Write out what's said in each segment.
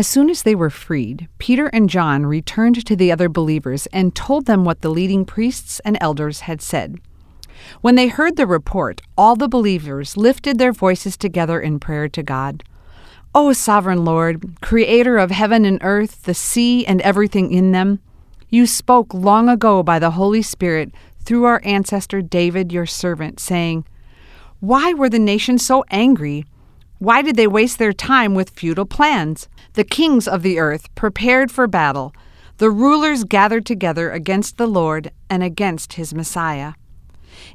As soon as they were freed, Peter and John returned to the other believers and told them what the leading priests and elders had said. When they heard the report, all the believers lifted their voices together in prayer to God. O sovereign Lord, creator of heaven and earth, the sea and everything in them, you spoke long ago by the Holy Spirit through our ancestor David, your servant, saying, Why were the nations so angry? Why did they waste their time with futile plans? The kings of the earth prepared for battle. The rulers gathered together against the Lord and against his Messiah.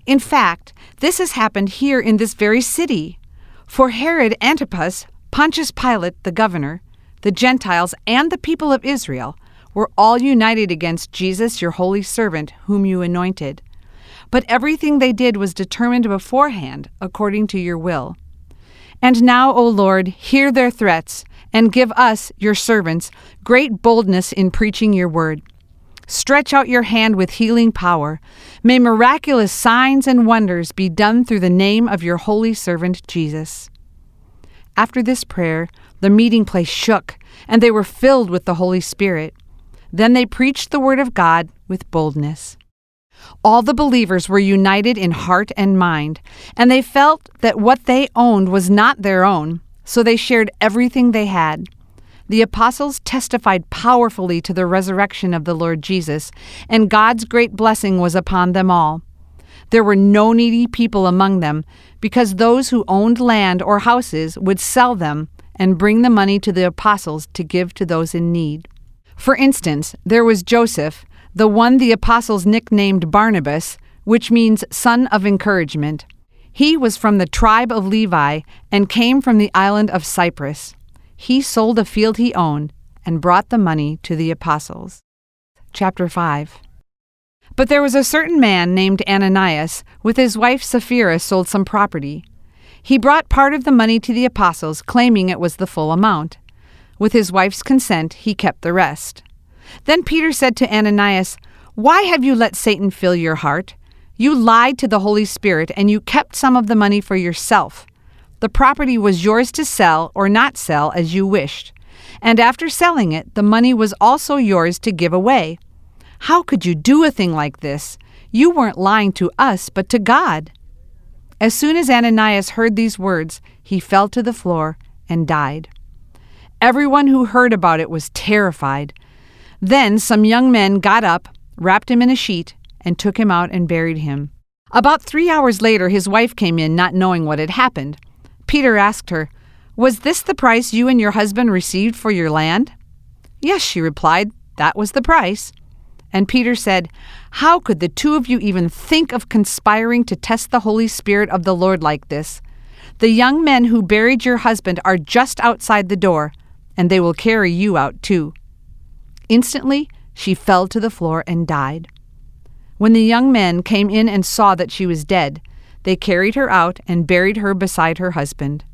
In fact, this has happened here in this very city. For Herod Antipas, Pontius Pilate, the governor, the Gentiles, and the people of Israel were all united against Jesus, your holy servant, whom you anointed. But everything they did was determined beforehand according to your will. And now, O Lord, hear their threats, and give us, your servants, great boldness in preaching your word. Stretch out your hand with healing power. May miraculous signs and wonders be done through the name of your holy servant Jesus. After this prayer, the meeting place shook, and they were filled with the Holy Spirit. Then they preached the word of God with boldness. All the believers were united in heart and mind, and they felt that what they owned was not their own, so they shared everything they had. The apostles testified powerfully to the resurrection of the Lord Jesus, and God's great blessing was upon them all. There were no needy people among them, because those who owned land or houses would sell them and bring the money to the apostles to give to those in need. For instance, there was Joseph, the one the apostles nicknamed Barnabas, which means son of encouragement. He was from the tribe of Levi and came from the island of Cyprus. He sold a field he owned and brought the money to the apostles. Chapter 5 But there was a certain man named Ananias, with his wife Sapphira sold some property. He brought part of the money to the apostles, claiming it was the full amount. With his wife's consent, he kept the rest. Then Peter said to Ananias, Why have you let Satan fill your heart? You lied to the Holy Spirit, and you kept some of the money for yourself. The property was yours to sell or not sell as you wished. And after selling it, the money was also yours to give away. How could you do a thing like this? You weren't lying to us, but to God. As soon as Ananias heard these words, he fell to the floor and died. Everyone who heard about it was terrified. Then some young men got up, wrapped him in a sheet, and took him out and buried him. About three hours later, his wife came in, not knowing what had happened. Peter asked her, Was this the price you and your husband received for your land? Yes, she replied, that was the price. And Peter said, How could the two of you even think of conspiring to test the Holy Spirit of the Lord like this? The young men who buried your husband are just outside the door, and they will carry you out too. Instantly, she fell to the floor and died. When the young men came in and saw that she was dead, they carried her out and buried her beside her husband.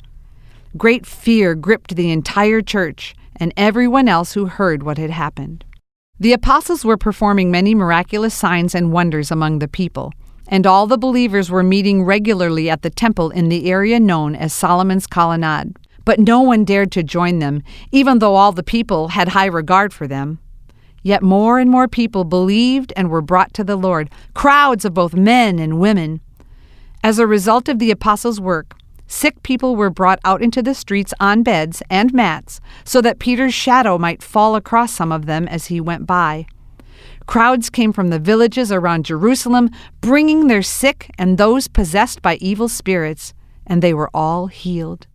Great fear gripped the entire church and everyone else who heard what had happened. The apostles were performing many miraculous signs and wonders among the people, and all the believers were meeting regularly at the temple in the area known as Solomon's Colonnade. But no one dared to join them, even though all the people had high regard for them. Yet more and more people believed and were brought to the Lord, crowds of both men and women. As a result of the apostles' work, sick people were brought out into the streets on beds and mats so that Peter's shadow might fall across some of them as he went by. Crowds came from the villages around Jerusalem, bringing their sick and those possessed by evil spirits, and they were all healed.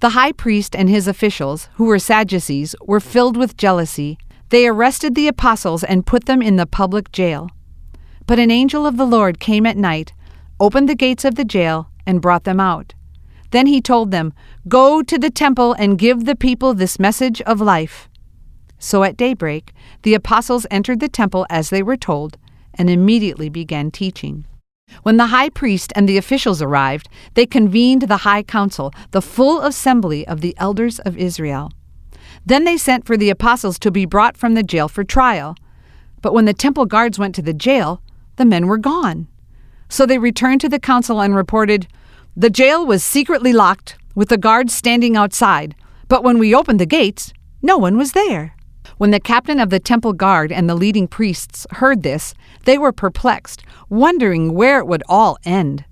The high priest and his officials, who were Sadducees, were filled with jealousy. They arrested the apostles and put them in the public jail. But an angel of the Lord came at night, opened the gates of the jail, and brought them out. Then he told them, Go to the temple and give the people this message of life. So at daybreak, the apostles entered the temple as they were told, and immediately began teaching. When the high priest and the officials arrived, they convened the high council, the full assembly of the elders of Israel. Then they sent for the apostles to be brought from the jail for trial. But when the temple guards went to the jail, the men were gone. So they returned to the council and reported, The jail was secretly locked, with the guards standing outside, but when we opened the gates, no one was there. When the captain of the temple guard and the leading priests heard this, they were perplexed, wondering where it would all end.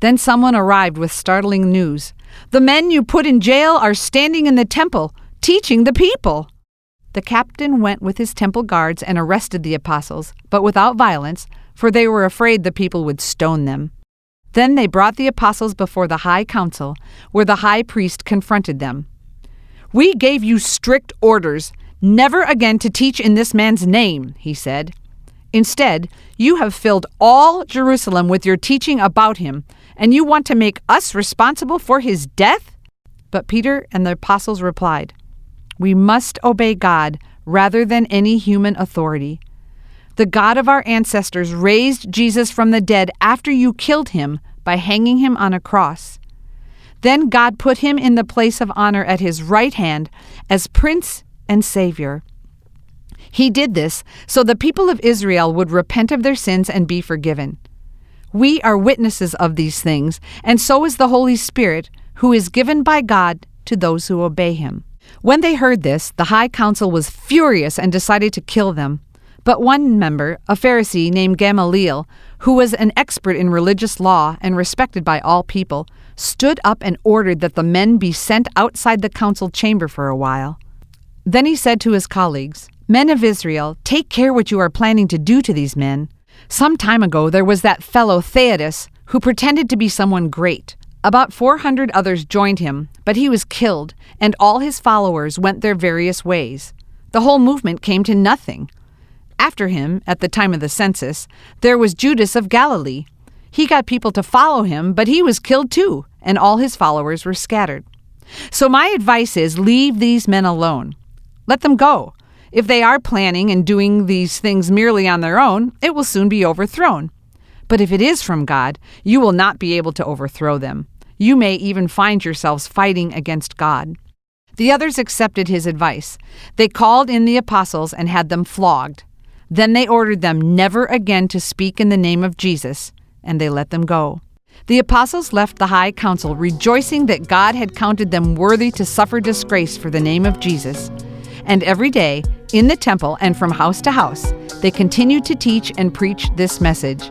Then someone arrived with startling news The men you put in jail are standing in the temple, teaching the people. The captain went with his temple guards and arrested the apostles, but without violence, for they were afraid the people would stone them. Then they brought the apostles before the high council, where the high priest confronted them. We gave you strict orders Never again to teach in this man's name, he said. Instead, you have filled all Jerusalem with your teaching about him, and you want to make us responsible for his death? But Peter and the apostles replied, We must obey God rather than any human authority. The God of our ancestors raised Jesus from the dead after you killed him by hanging him on a cross. Then God put him in the place of honor at his right hand as Prince and Savior. He did this so the people of Israel would repent of their sins and be forgiven. We are witnesses of these things, and so is the Holy Spirit, who is given by God to those who obey him. When they heard this, the high council was furious and decided to kill them. But one member, a Pharisee named Gamaliel, who was an expert in religious law and respected by all people, stood up and ordered that the men be sent outside the council chamber for a while. Then he said to his colleagues, Men of Israel, take care what you are planning to do to these men. Some time ago there was that fellow Theudas who pretended to be someone great. About 400 others joined him, but he was killed, and all his followers went their various ways. The whole movement came to nothing. After him, at the time of the census, there was Judas of Galilee. He got people to follow him, but he was killed too, and all his followers were scattered. So my advice is leave these men alone. Let them go. If they are planning and doing these things merely on their own, it will soon be overthrown. But if it is from God, you will not be able to overthrow them. You may even find yourselves fighting against God. The others accepted his advice. They called in the apostles and had them flogged. Then they ordered them never again to speak in the name of Jesus, and they let them go. The apostles left the high council rejoicing that God had counted them worthy to suffer disgrace for the name of Jesus. And every day, in the temple and from house to house, they continued to teach and preach this message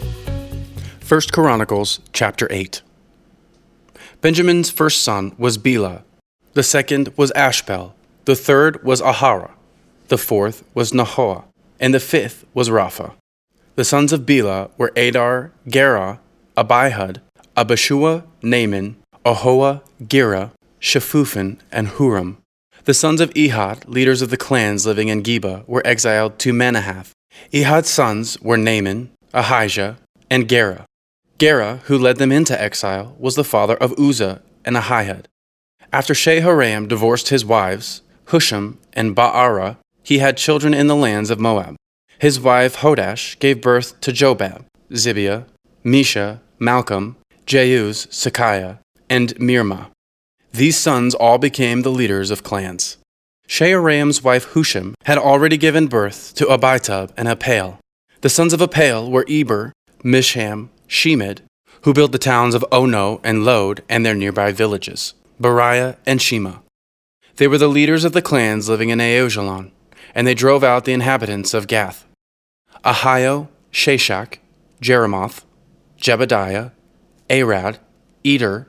1 Chronicles chapter 8. Benjamin's first son was Bela, the second was Ashbel, the third was Ahara, the fourth was Nahoa, and the fifth was Rapha. The sons of Bela were Addar, Gera, Abihud, Abishua, Naaman, Ahoah, Gera, Shephuphan, and Huram. The sons of Ehud, leaders of the clans living in Geba, were exiled to Manahath. Ehud's sons were Naaman, Ahijah, and Gera. Gera, who led them into exile, was the father of Uzza and Ahihud. After Shaharaim divorced his wives, Hushim and Baara, he had children in the lands of Moab. His wife Hodesh gave birth to Jobab, Zibia, Mesha, Malcam, Jeuz, Sakia, and Mirmah. These sons all became the leaders of clans. Shaharaim's wife Hushim had already given birth to Abitub and Apael. The sons of Apael were Eber, Misham, Shemed, who built the towns of Ono and Lod and their nearby villages, Beriah and Shema. They were the leaders of the clans living in Aijalon, and they drove out the inhabitants of Gath. Ahio, Shashak, Jeremoth, Jebediah, Arad, Eder,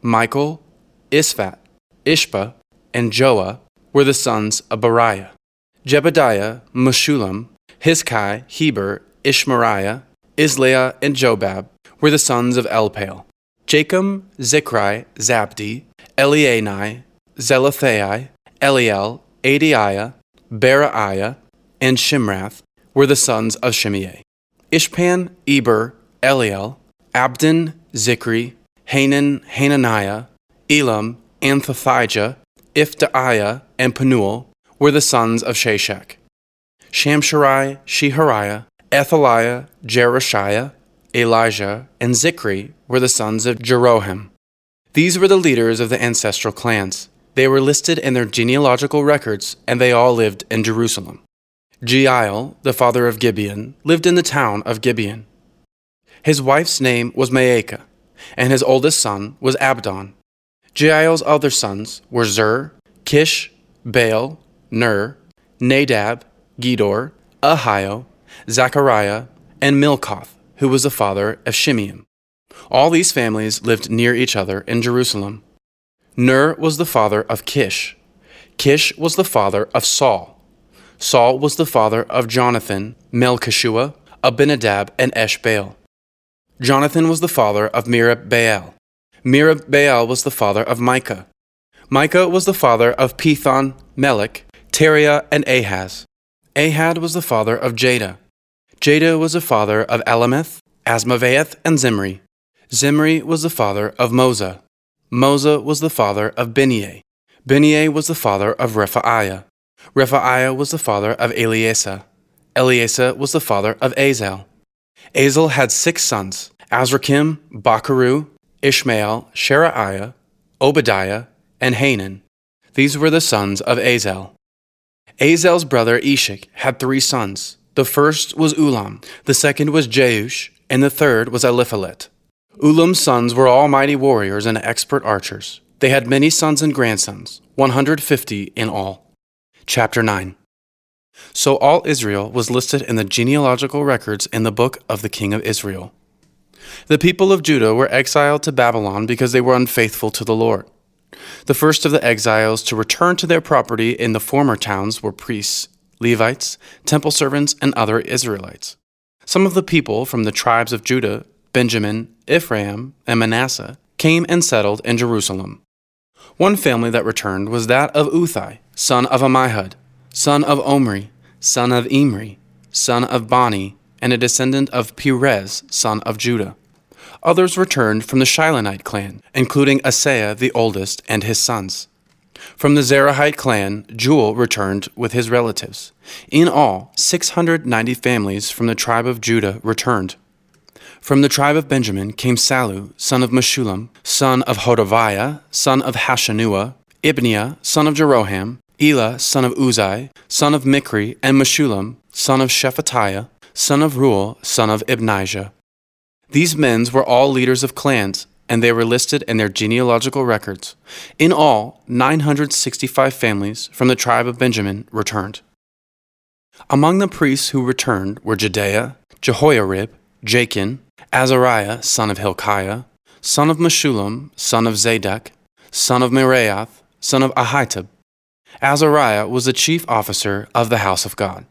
Michael, Isphat, Ishpa, and Joah were the sons of Beriah. Jebediah, Meshullam, Hiskai, Heber, Ishmariah, Izliah, and Jobab were the sons of Elpaal. Jacob, Zichri, Zabdi, Elienai, Zillethai, Eliel, Adaiah, Beraiah, and Shimrath were the sons of Shimei. Ishpan, Eber, Eliel, Abdon, Zichri, Hanan, Hananiah, Elam, Anthothijah, Iphdeiah, and Penuel were the sons of Shashak. Shamsherai, Shehariah, Athaliah, Jerushiah, Elijah, and Zichri were the sons of Jeroham. These were the leaders of the ancestral clans. They were listed in their genealogical records, and they all lived in Jerusalem. Jeiel, the father of Gibeon, lived in the town of Gibeon. His wife's name was Maacah, and his oldest son was Abdon. Jeiel's other sons were Zur, Kish, Baal, Ner, Nadab, Gedor, Ahio, Zechariah, and Mikloth, who was the father of Shimeam. All these families lived near each other in Jerusalem. Ner was the father of Kish. Kish was the father of Saul. Saul was the father of Jonathan, Malkishua, Abinadab, and Eshbaal. Jonathan was the father of Merib-Baal. Merib-Baal was the father of Micah. Micah was the father of Pithon, Melech, Teriah, and Ahaz. Ahad was the father of Jada. Jada was the father of Alemeth, Azmaveth, and Zimri. Zimri was the father of Moza. Moza was the father of Beniah. Beniah was the father of Rephaiah. Rephaiah was the father of Eleasa. Eleasa was the father of Azel. Azel had six sons Azrikam, Bokeru, Ishmael, Sheraiah, Obadiah, and Hanan. These were the sons of Azel. Azel's brother Eshek had three sons. The first was Ulam, the second was Jeush, and the third was Eliphalet. Ulam's sons were all mighty warriors and expert archers. They had many sons and grandsons, 150 in all. Chapter 9 So all Israel was listed in the genealogical records in the book of the king of Israel. The people of Judah were exiled to Babylon because they were unfaithful to the Lord. The first of the exiles to return to their property in the former towns were priests, Levites, temple servants, and other Israelites. Some of the people from the tribes of Judah, Benjamin, Ephraim, and Manasseh came and settled in Jerusalem. One family that returned was that of Uthai, son of Ammihud, son of Omri, son of Imri, son of Bani, and a descendant of Perez, son of Judah. Others returned from the Shilonite clan, including Asaiah the oldest and his sons. From the Zerahite clan, Jeuel returned with his relatives. In all, 690 families from the tribe of Judah returned. From the tribe of Benjamin came Sallu, son of Meshullam, son of Hodaviah, son of Hashanua, Ibneiah, son of Jeroham, Elah, son of Uzai, son of Mikri, and Meshullam, son of Shephatiah, son of Reuel, son of Ibnijah. These men were all leaders of clans, and they were listed in their genealogical records. In all, 965 families from the tribe of Benjamin returned. Among the priests who returned were Jedaiah, Jehoiarib, Jachin, Azariah, son of Hilkiah, son of Meshullam, son of Zadok, son of Meraioth, son of Ahitub. Azariah was the chief officer of the house of God.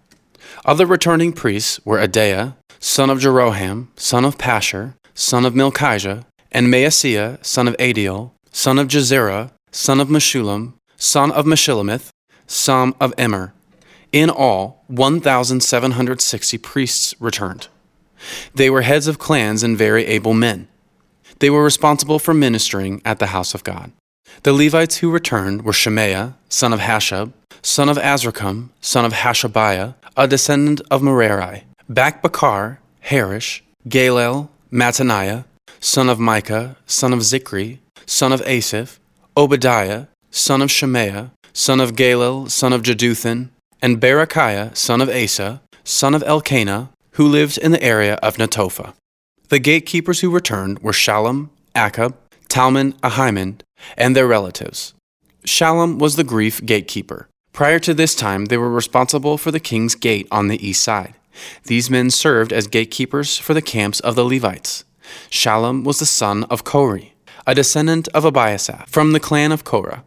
Other returning priests were Adaiah, son of Jeroham, son of Pashhur, son of Malkijah, and Maaseiah, son of Adiel, son of Jahzerah, son of Meshullam, son of Meshillemith, son of Immer. In all, 1,760 priests returned. They were heads of clans and very able men. They were responsible for ministering at the house of God. The Levites who returned were Shemaiah, son of Hasshub, son of Azrikam, son of Hashabiah, a descendant of Merari, Bakbakkar, Heresh, Galal, Mattaniah, son of Micah, son of Zichri, son of Asaph, Obadiah, son of Shemaiah, son of Galal, son of Jeduthun, and Berekiah, son of Asa, son of Elkanah, who lived in the area of Netophah. The gatekeepers who returned were Shallum, Akkub, Talmon, Ahiman, and their relatives. Shallum was the Grief gatekeeper. Prior to this time, they were responsible for the king's gate on the east side. These men served as gatekeepers for the camps of the Levites. Shallum was the son of Kore, a descendant of Abiasaph from the clan of Korah.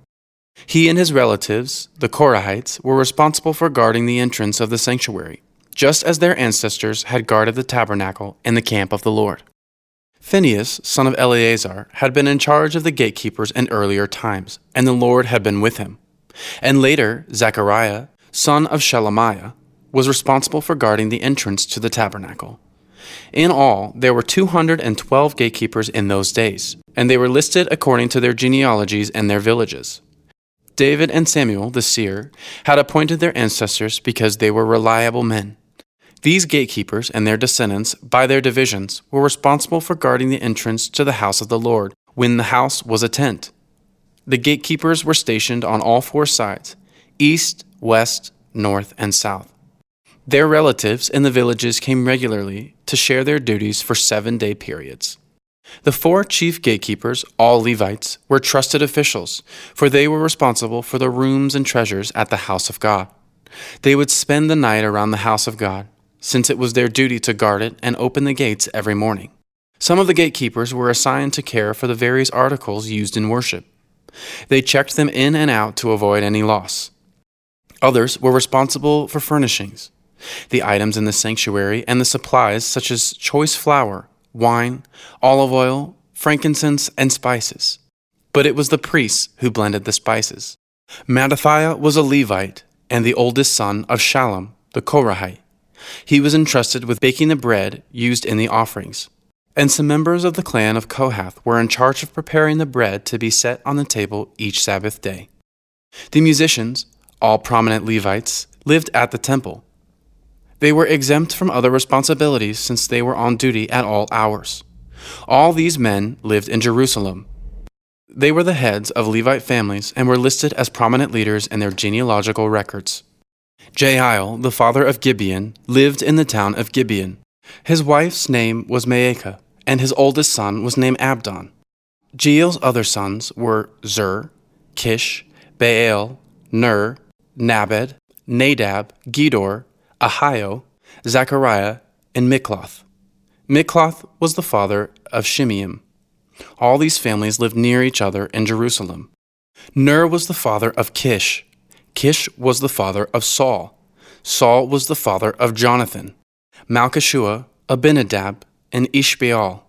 He and his relatives, the Korahites, were responsible for guarding the entrance of the sanctuary, just as their ancestors had guarded the tabernacle and the camp of the Lord. Phinehas, son of Eleazar, had been in charge of the gatekeepers in earlier times, and the Lord had been with him. And later, Zechariah, son of Shelemiah, was responsible for guarding the entrance to the tabernacle. In all, there were 212 gatekeepers in those days, and they were listed according to their genealogies and their villages. David and Samuel, the seer, had appointed their ancestors because they were reliable men. These gatekeepers and their descendants, by their divisions, were responsible for guarding the entrance to the house of the Lord when the house was a tent. The gatekeepers were stationed on all four sides east, west, north, and south. Their relatives in the villages came regularly to share their duties for seven day periods. The four chief gatekeepers, all Levites, were trusted officials, for they were responsible for the rooms and treasures at the house of God. They would spend the night around the house of God, since it was their duty to guard it and open the gates every morning. Some of the gatekeepers were assigned to care for the various articles used in worship. They checked them in and out to avoid any loss. Others were responsible for furnishings, the items in the sanctuary, and the supplies such as choice flour, wine, olive oil, frankincense, and spices. But it was the priests who blended the spices. Mattithiah was a Levite and the oldest son of Shallum, the Korahite. He was entrusted with baking the bread used in the offerings. And some members of the clan of Kohath were in charge of preparing the bread to be set on the table each Sabbath day. The musicians, all prominent Levites, lived at the temple. They were exempt from other responsibilities since they were on duty at all hours. All these men lived in Jerusalem. They were the heads of Levite families and were listed as prominent leaders in their genealogical records. Jael, the father of Gibeon, lived in the town of Gibeon. His wife's name was Maacah, and his oldest son was named Abdon. Jael's other sons were Zur, Kish, Baal, Ner, Nabed, Nadab, Gedor, Ahio, Zechariah, and Mikloth. Mikloth was the father of Shimeam. All these families lived near each other in Jerusalem. Ner was the father of Kish. Kish was the father of Saul. Saul was the father of Jonathan, Malkishua, Abinadab, and Ishbaal.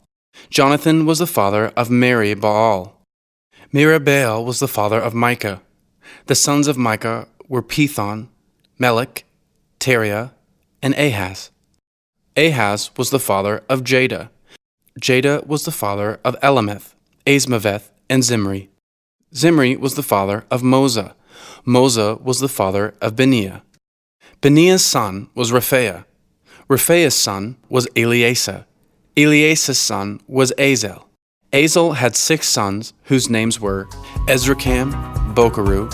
Jonathan was the father of Mary Baal. Merib-Baal was the father of Micah. The sons of Micah were Pithon, Melech, Teriah, and Ahaz. Ahaz was the father of Jada. Jada was the father of Alemeth, Azmaveth, and Zimri. Zimri was the father of Moza. Moza was the father of Beniah. Beniah's son was Rephaiah. Rephaiah's son was Eleasa. Eleasa's son was Azel. Azel had six sons whose names were Azrikam, Bokeru,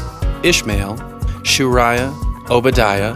Ishmael, Sheariah, Obadiah,